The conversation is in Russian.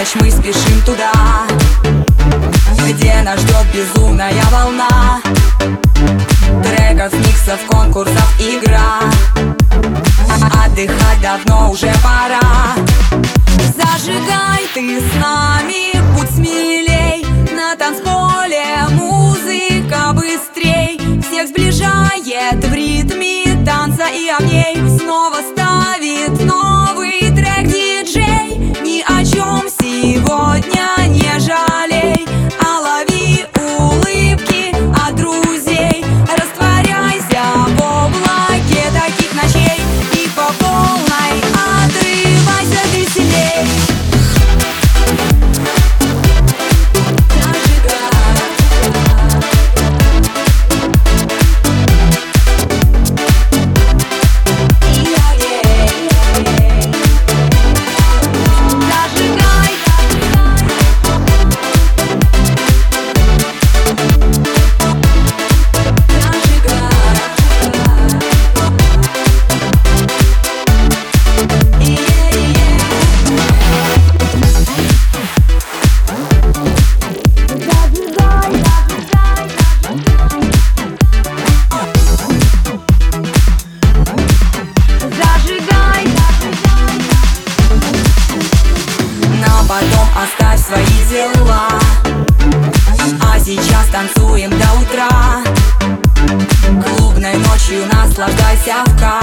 ночь мы спешим туда Где нас ждет безумная волна. Треков, миксов, конкурсов, игра. Отдыхать давно уже пора. ты с нами. Станцуем до утра. Клубной ночью наслаждайся в кайф